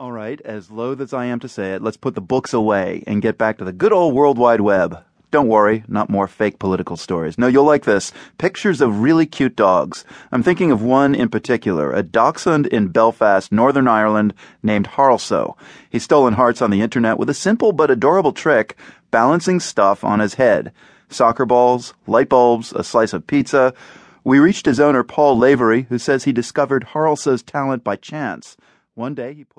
All right, as loath as I am to say it, let's put the books away and get back to the good old World Wide Web. Don't worry, not more fake political stories. No, you'll like this. Pictures of really cute dogs. I'm thinking of one in particular, a dachshund in Belfast, Northern Ireland, named Harlso. He's stolen hearts on the internet with a simple but adorable trick, balancing stuff on his head. Soccer balls, light bulbs, a slice of pizza. We reached his owner, Paul Lavery, who says he discovered Harlso's talent by chance. One day he put